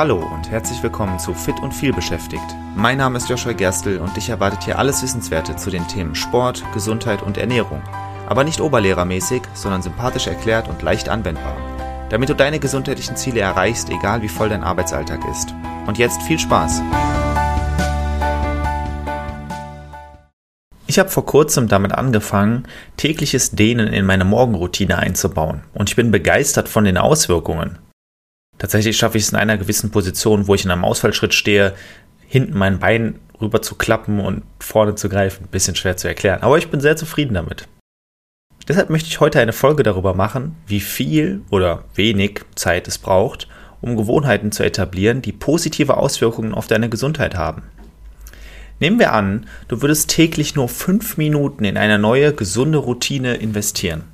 Hallo und herzlich willkommen zu Fit und viel beschäftigt. Mein Name ist Joshua Gerstl und dich erwartet hier alles Wissenswerte zu den Themen Sport, Gesundheit und Ernährung. Aber nicht oberlehrermäßig, sondern sympathisch erklärt und leicht anwendbar. Damit du deine gesundheitlichen Ziele erreichst, egal wie voll dein Arbeitsalltag ist. Und jetzt viel Spaß! Ich habe vor kurzem damit angefangen, tägliches Dehnen in meine Morgenroutine einzubauen und ich bin begeistert von den Auswirkungen. Tatsächlich schaffe ich es in einer gewissen Position, wo ich in einem Ausfallschritt stehe, hinten mein Bein rüber zu klappen und vorne zu greifen. Bisschen schwer zu erklären, aber ich bin sehr zufrieden damit. Deshalb möchte ich heute eine Folge darüber machen, wie viel oder wenig Zeit es braucht, um Gewohnheiten zu etablieren, die positive Auswirkungen auf deine Gesundheit haben. Nehmen wir an, du würdest täglich nur fünf Minuten in eine neue, gesunde Routine investieren.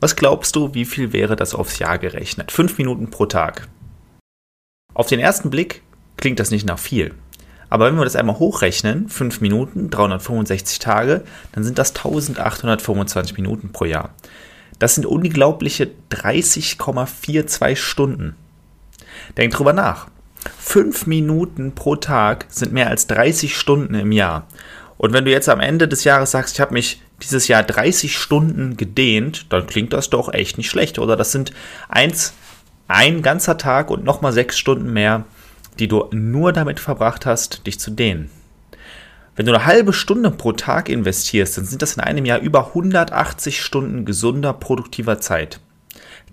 Was glaubst du, wie viel wäre das aufs Jahr gerechnet? Fünf Minuten pro Tag. Auf den ersten Blick klingt das nicht nach viel. Aber wenn wir das einmal hochrechnen, 5 Minuten, 365 Tage, dann sind das 1825 Minuten pro Jahr. Das sind unglaubliche 30,42 Stunden. Denk drüber nach. 5 Minuten pro Tag sind mehr als 30 Stunden im Jahr. Und wenn du jetzt am Ende des Jahres sagst, ich habe mich dieses Jahr 30 Stunden gedehnt, dann klingt das doch echt nicht schlecht, oder? Das sind eins ein ganzer Tag und nochmal sechs Stunden mehr, die du nur damit verbracht hast, dich zu dehnen. Wenn du eine halbe Stunde pro Tag investierst, dann sind das in einem Jahr über 180 Stunden gesunder, produktiver Zeit.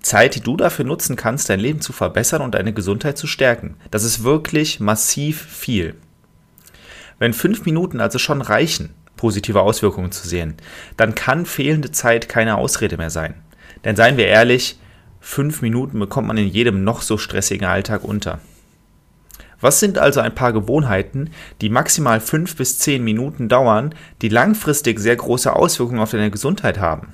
Zeit, die du dafür nutzen kannst, dein Leben zu verbessern und deine Gesundheit zu stärken. Das ist wirklich massiv viel. Wenn fünf Minuten also schon reichen, positive Auswirkungen zu sehen, dann kann fehlende Zeit keine Ausrede mehr sein. Denn seien wir ehrlich, Fünf Minuten bekommt man in jedem noch so stressigen Alltag unter. Was sind also ein paar Gewohnheiten, die maximal fünf bis zehn Minuten dauern, die langfristig sehr große Auswirkungen auf deine Gesundheit haben?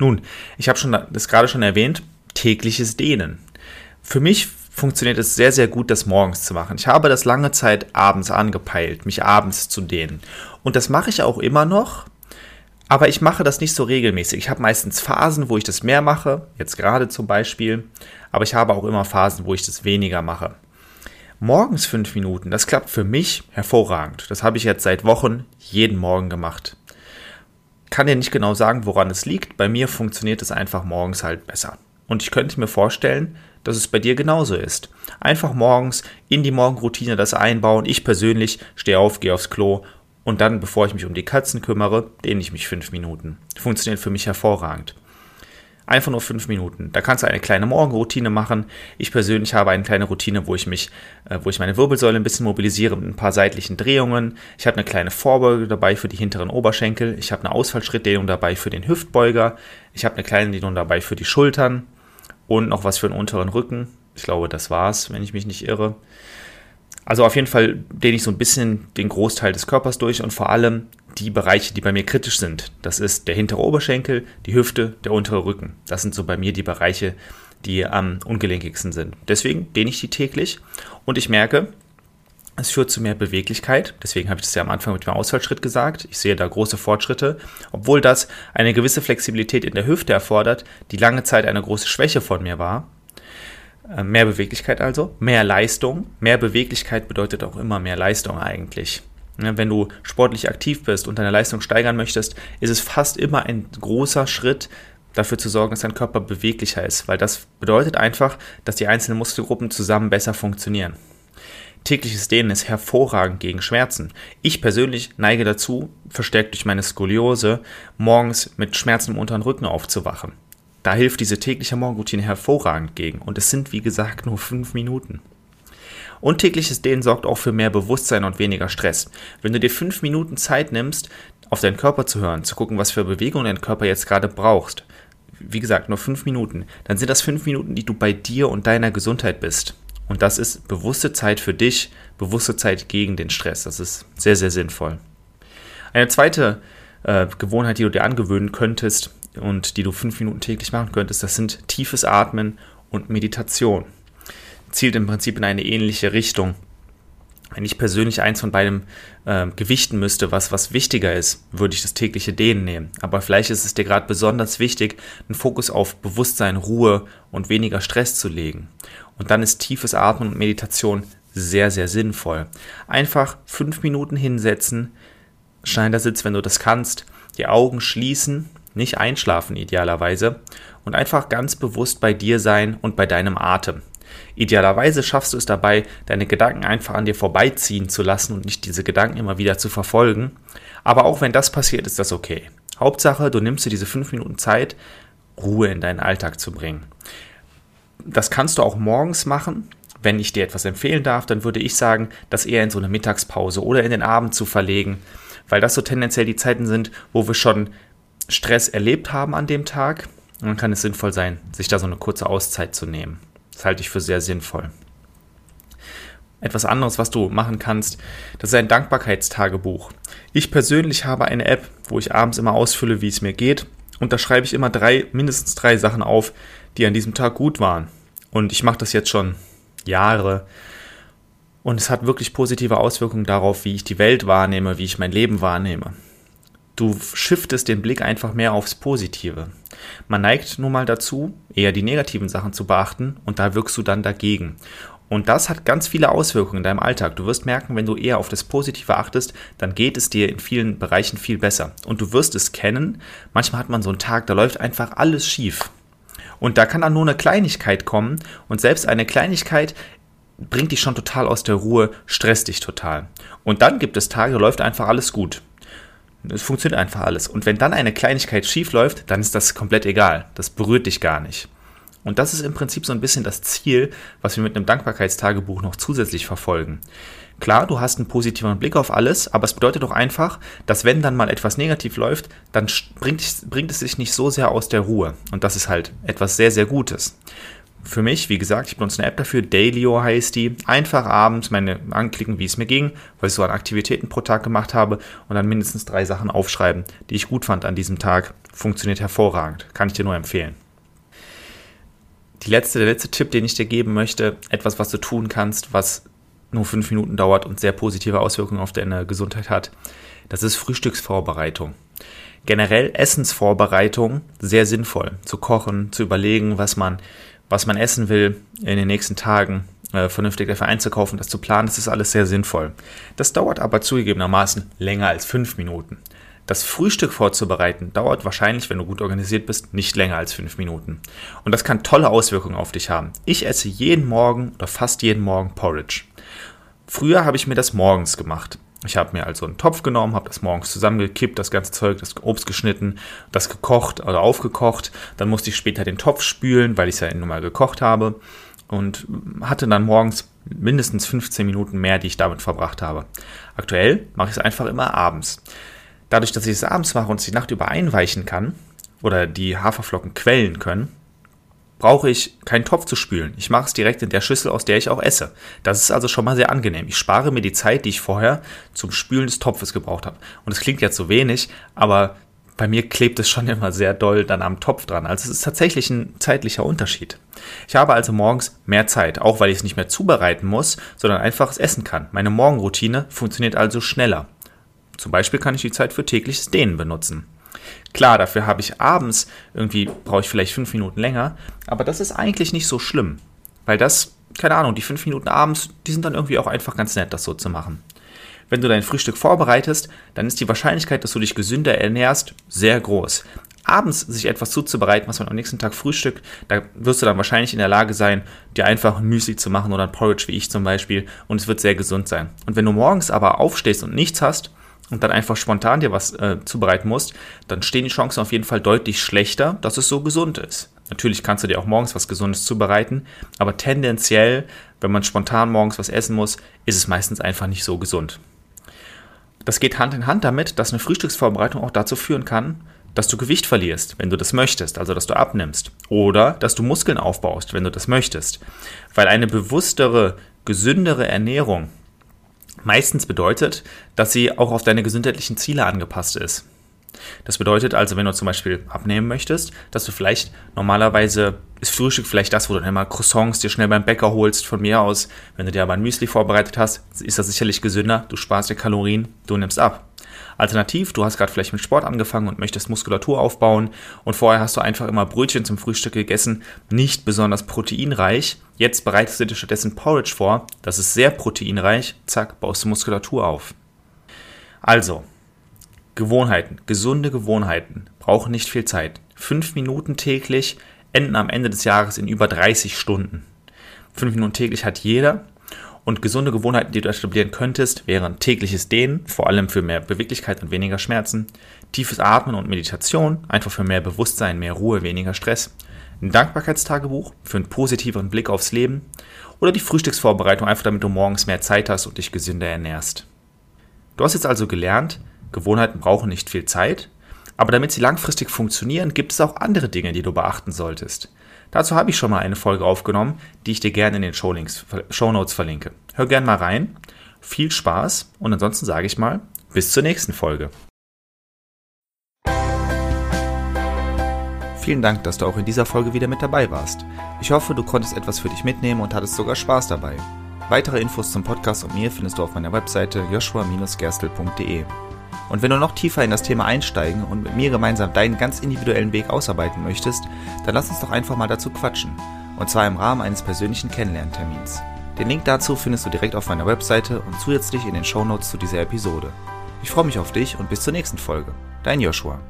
Nun, ich habe schon das gerade schon erwähnt, tägliches Dehnen. Für mich funktioniert es sehr, sehr gut, das morgens zu machen. Ich habe das lange Zeit abends angepeilt, mich abends zu dehnen. Und das mache ich auch immer noch, aber ich mache das nicht so regelmäßig. Ich habe meistens Phasen, wo ich das mehr mache, jetzt gerade zum Beispiel, aber ich habe auch immer Phasen, wo ich das weniger mache. Morgens fünf Minuten, das klappt für mich hervorragend. Das habe ich jetzt seit Wochen jeden Morgen gemacht. Kann dir nicht genau sagen, woran es liegt. Bei mir funktioniert es einfach morgens halt besser. Und ich könnte mir vorstellen, dass es bei dir genauso ist. Einfach morgens in die Morgenroutine das einbauen. Ich persönlich stehe auf, gehe aufs Klo und dann, bevor ich mich um die Katzen kümmere, dehne ich mich fünf Minuten. Funktioniert für mich hervorragend. Einfach nur fünf Minuten. Da kannst du eine kleine Morgenroutine machen. Ich persönlich habe eine kleine Routine, wo ich mich, äh, wo ich meine Wirbelsäule ein bisschen mobilisiere mit ein paar seitlichen Drehungen. Ich habe eine kleine Vorbeuge dabei für die hinteren Oberschenkel. Ich habe eine Ausfallschrittdehnung dabei für den Hüftbeuger. Ich habe eine kleine Dehnung dabei für die Schultern und noch was für den unteren Rücken. Ich glaube, das war's, wenn ich mich nicht irre. Also auf jeden Fall dehne ich so ein bisschen den Großteil des Körpers durch und vor allem die Bereiche, die bei mir kritisch sind. Das ist der hintere Oberschenkel, die Hüfte, der untere Rücken. Das sind so bei mir die Bereiche, die am ungelenkigsten sind. Deswegen dehne ich die täglich und ich merke, es führt zu mehr Beweglichkeit. Deswegen habe ich das ja am Anfang mit dem Ausfallschritt gesagt. Ich sehe da große Fortschritte, obwohl das eine gewisse Flexibilität in der Hüfte erfordert, die lange Zeit eine große Schwäche von mir war. Äh, mehr Beweglichkeit also, mehr Leistung. Mehr Beweglichkeit bedeutet auch immer mehr Leistung eigentlich. Wenn du sportlich aktiv bist und deine Leistung steigern möchtest, ist es fast immer ein großer Schritt, dafür zu sorgen, dass dein Körper beweglicher ist, weil das bedeutet einfach, dass die einzelnen Muskelgruppen zusammen besser funktionieren. Tägliches Dehnen ist hervorragend gegen Schmerzen. Ich persönlich neige dazu, verstärkt durch meine Skoliose, morgens mit Schmerzen im unteren Rücken aufzuwachen. Da hilft diese tägliche Morgenroutine hervorragend gegen und es sind wie gesagt nur fünf Minuten. Und tägliches Dehnen sorgt auch für mehr Bewusstsein und weniger Stress. Wenn du dir fünf Minuten Zeit nimmst, auf deinen Körper zu hören, zu gucken, was für Bewegung dein Körper jetzt gerade brauchst, wie gesagt, nur fünf Minuten, dann sind das fünf Minuten, die du bei dir und deiner Gesundheit bist. Und das ist bewusste Zeit für dich, bewusste Zeit gegen den Stress. Das ist sehr, sehr sinnvoll. Eine zweite äh, Gewohnheit, die du dir angewöhnen könntest, und die du fünf Minuten täglich machen könntest, das sind tiefes Atmen und Meditation. Zielt im Prinzip in eine ähnliche Richtung. Wenn ich persönlich eins von beidem äh, gewichten müsste, was, was wichtiger ist, würde ich das tägliche Dehnen nehmen. Aber vielleicht ist es dir gerade besonders wichtig, einen Fokus auf Bewusstsein, Ruhe und weniger Stress zu legen. Und dann ist tiefes Atmen und Meditation sehr, sehr sinnvoll. Einfach fünf Minuten hinsetzen, Schneidersitz, wenn du das kannst, die Augen schließen, nicht einschlafen idealerweise und einfach ganz bewusst bei dir sein und bei deinem Atem. Idealerweise schaffst du es dabei, deine Gedanken einfach an dir vorbeiziehen zu lassen und nicht diese Gedanken immer wieder zu verfolgen. Aber auch wenn das passiert, ist das okay. Hauptsache, du nimmst dir diese fünf Minuten Zeit, Ruhe in deinen Alltag zu bringen. Das kannst du auch morgens machen. Wenn ich dir etwas empfehlen darf, dann würde ich sagen, das eher in so eine Mittagspause oder in den Abend zu verlegen, weil das so tendenziell die Zeiten sind, wo wir schon Stress erlebt haben an dem Tag. Und dann kann es sinnvoll sein, sich da so eine kurze Auszeit zu nehmen. Das halte ich für sehr sinnvoll. Etwas anderes, was du machen kannst, das ist ein Dankbarkeitstagebuch. Ich persönlich habe eine App, wo ich abends immer ausfülle, wie es mir geht. Und da schreibe ich immer drei, mindestens drei Sachen auf, die an diesem Tag gut waren. Und ich mache das jetzt schon Jahre. Und es hat wirklich positive Auswirkungen darauf, wie ich die Welt wahrnehme, wie ich mein Leben wahrnehme. Du shiftest den Blick einfach mehr aufs Positive. Man neigt nun mal dazu, eher die negativen Sachen zu beachten und da wirkst du dann dagegen. Und das hat ganz viele Auswirkungen in deinem Alltag. Du wirst merken, wenn du eher auf das Positive achtest, dann geht es dir in vielen Bereichen viel besser. Und du wirst es kennen. Manchmal hat man so einen Tag, da läuft einfach alles schief. Und da kann dann nur eine Kleinigkeit kommen. Und selbst eine Kleinigkeit bringt dich schon total aus der Ruhe, stresst dich total. Und dann gibt es Tage, da läuft einfach alles gut. Es funktioniert einfach alles. Und wenn dann eine Kleinigkeit schief läuft, dann ist das komplett egal. Das berührt dich gar nicht. Und das ist im Prinzip so ein bisschen das Ziel, was wir mit einem Dankbarkeitstagebuch noch zusätzlich verfolgen. Klar, du hast einen positiveren Blick auf alles, aber es bedeutet doch einfach, dass wenn dann mal etwas negativ läuft, dann bringt, bringt es dich nicht so sehr aus der Ruhe. Und das ist halt etwas sehr, sehr Gutes. Für mich, wie gesagt, ich benutze eine App dafür, Dailyo heißt die. Einfach abends meine anklicken, wie es mir ging, was ich so an Aktivitäten pro Tag gemacht habe und dann mindestens drei Sachen aufschreiben, die ich gut fand an diesem Tag. Funktioniert hervorragend. Kann ich dir nur empfehlen die letzte, der letzte Tipp, den ich dir geben möchte, etwas, was du tun kannst, was nur fünf Minuten dauert und sehr positive Auswirkungen auf deine Gesundheit hat, das ist Frühstücksvorbereitung. Generell Essensvorbereitung sehr sinnvoll. Zu kochen, zu überlegen, was man, was man essen will in den nächsten Tagen, äh, vernünftig dafür einzukaufen, das zu planen, das ist alles sehr sinnvoll. Das dauert aber zugegebenermaßen länger als fünf Minuten. Das Frühstück vorzubereiten dauert wahrscheinlich, wenn du gut organisiert bist, nicht länger als fünf Minuten. Und das kann tolle Auswirkungen auf dich haben. Ich esse jeden Morgen oder fast jeden Morgen Porridge. Früher habe ich mir das morgens gemacht. Ich habe mir also einen Topf genommen, habe das morgens zusammengekippt, das ganze Zeug, das Obst geschnitten, das gekocht oder aufgekocht. Dann musste ich später den Topf spülen, weil ich es ja nun mal gekocht habe. Und hatte dann morgens mindestens 15 Minuten mehr, die ich damit verbracht habe. Aktuell mache ich es einfach immer abends. Dadurch, dass ich es abends mache und es die Nacht über einweichen kann oder die Haferflocken quellen können, brauche ich keinen Topf zu spülen. Ich mache es direkt in der Schüssel, aus der ich auch esse. Das ist also schon mal sehr angenehm. Ich spare mir die Zeit, die ich vorher zum Spülen des Topfes gebraucht habe. Und es klingt jetzt so wenig, aber bei mir klebt es schon immer sehr doll dann am Topf dran. Also es ist tatsächlich ein zeitlicher Unterschied. Ich habe also morgens mehr Zeit, auch weil ich es nicht mehr zubereiten muss, sondern einfach es essen kann. Meine Morgenroutine funktioniert also schneller. Zum Beispiel kann ich die Zeit für tägliches Dehnen benutzen. Klar, dafür habe ich abends irgendwie, brauche ich vielleicht fünf Minuten länger, aber das ist eigentlich nicht so schlimm. Weil das, keine Ahnung, die fünf Minuten abends, die sind dann irgendwie auch einfach ganz nett, das so zu machen. Wenn du dein Frühstück vorbereitest, dann ist die Wahrscheinlichkeit, dass du dich gesünder ernährst, sehr groß. Abends sich etwas zuzubereiten, was man am nächsten Tag frühstückt, da wirst du dann wahrscheinlich in der Lage sein, dir einfach ein Müsli zu machen oder ein Porridge, wie ich zum Beispiel, und es wird sehr gesund sein. Und wenn du morgens aber aufstehst und nichts hast, und dann einfach spontan dir was äh, zubereiten musst, dann stehen die Chancen auf jeden Fall deutlich schlechter, dass es so gesund ist. Natürlich kannst du dir auch morgens was Gesundes zubereiten, aber tendenziell, wenn man spontan morgens was essen muss, ist es meistens einfach nicht so gesund. Das geht Hand in Hand damit, dass eine Frühstücksvorbereitung auch dazu führen kann, dass du Gewicht verlierst, wenn du das möchtest, also dass du abnimmst. Oder dass du Muskeln aufbaust, wenn du das möchtest. Weil eine bewusstere, gesündere Ernährung meistens bedeutet, dass sie auch auf deine gesundheitlichen Ziele angepasst ist. Das bedeutet also, wenn du zum Beispiel abnehmen möchtest, dass du vielleicht normalerweise ist Frühstück vielleicht das, wo du dann immer Croissants dir schnell beim Bäcker holst, von mir aus. Wenn du dir aber ein Müsli vorbereitet hast, ist das sicherlich gesünder, du sparst dir Kalorien, du nimmst ab. Alternativ, du hast gerade vielleicht mit Sport angefangen und möchtest Muskulatur aufbauen und vorher hast du einfach immer Brötchen zum Frühstück gegessen, nicht besonders proteinreich, Jetzt bereitest du dir stattdessen Porridge vor, das ist sehr proteinreich, zack, baust du Muskulatur auf. Also, Gewohnheiten, gesunde Gewohnheiten brauchen nicht viel Zeit. Fünf Minuten täglich enden am Ende des Jahres in über 30 Stunden. Fünf Minuten täglich hat jeder. Und gesunde Gewohnheiten, die du etablieren könntest, wären tägliches Dehnen, vor allem für mehr Beweglichkeit und weniger Schmerzen, tiefes Atmen und Meditation, einfach für mehr Bewusstsein, mehr Ruhe, weniger Stress, ein Dankbarkeitstagebuch für einen positiveren Blick aufs Leben oder die Frühstücksvorbereitung, einfach damit du morgens mehr Zeit hast und dich gesünder ernährst. Du hast jetzt also gelernt, Gewohnheiten brauchen nicht viel Zeit, aber damit sie langfristig funktionieren, gibt es auch andere Dinge, die du beachten solltest. Dazu habe ich schon mal eine Folge aufgenommen, die ich dir gerne in den Shownotes verlinke. Hör gerne mal rein. Viel Spaß und ansonsten sage ich mal, bis zur nächsten Folge. Vielen Dank, dass du auch in dieser Folge wieder mit dabei warst. Ich hoffe, du konntest etwas für dich mitnehmen und hattest sogar Spaß dabei. Weitere Infos zum Podcast und mir findest du auf meiner Webseite joshua-gerstel.de. Und wenn du noch tiefer in das Thema einsteigen und mit mir gemeinsam deinen ganz individuellen Weg ausarbeiten möchtest, dann lass uns doch einfach mal dazu quatschen. Und zwar im Rahmen eines persönlichen Kennenlerntermins. Den Link dazu findest du direkt auf meiner Webseite und zusätzlich in den Shownotes zu dieser Episode. Ich freue mich auf dich und bis zur nächsten Folge. Dein Joshua.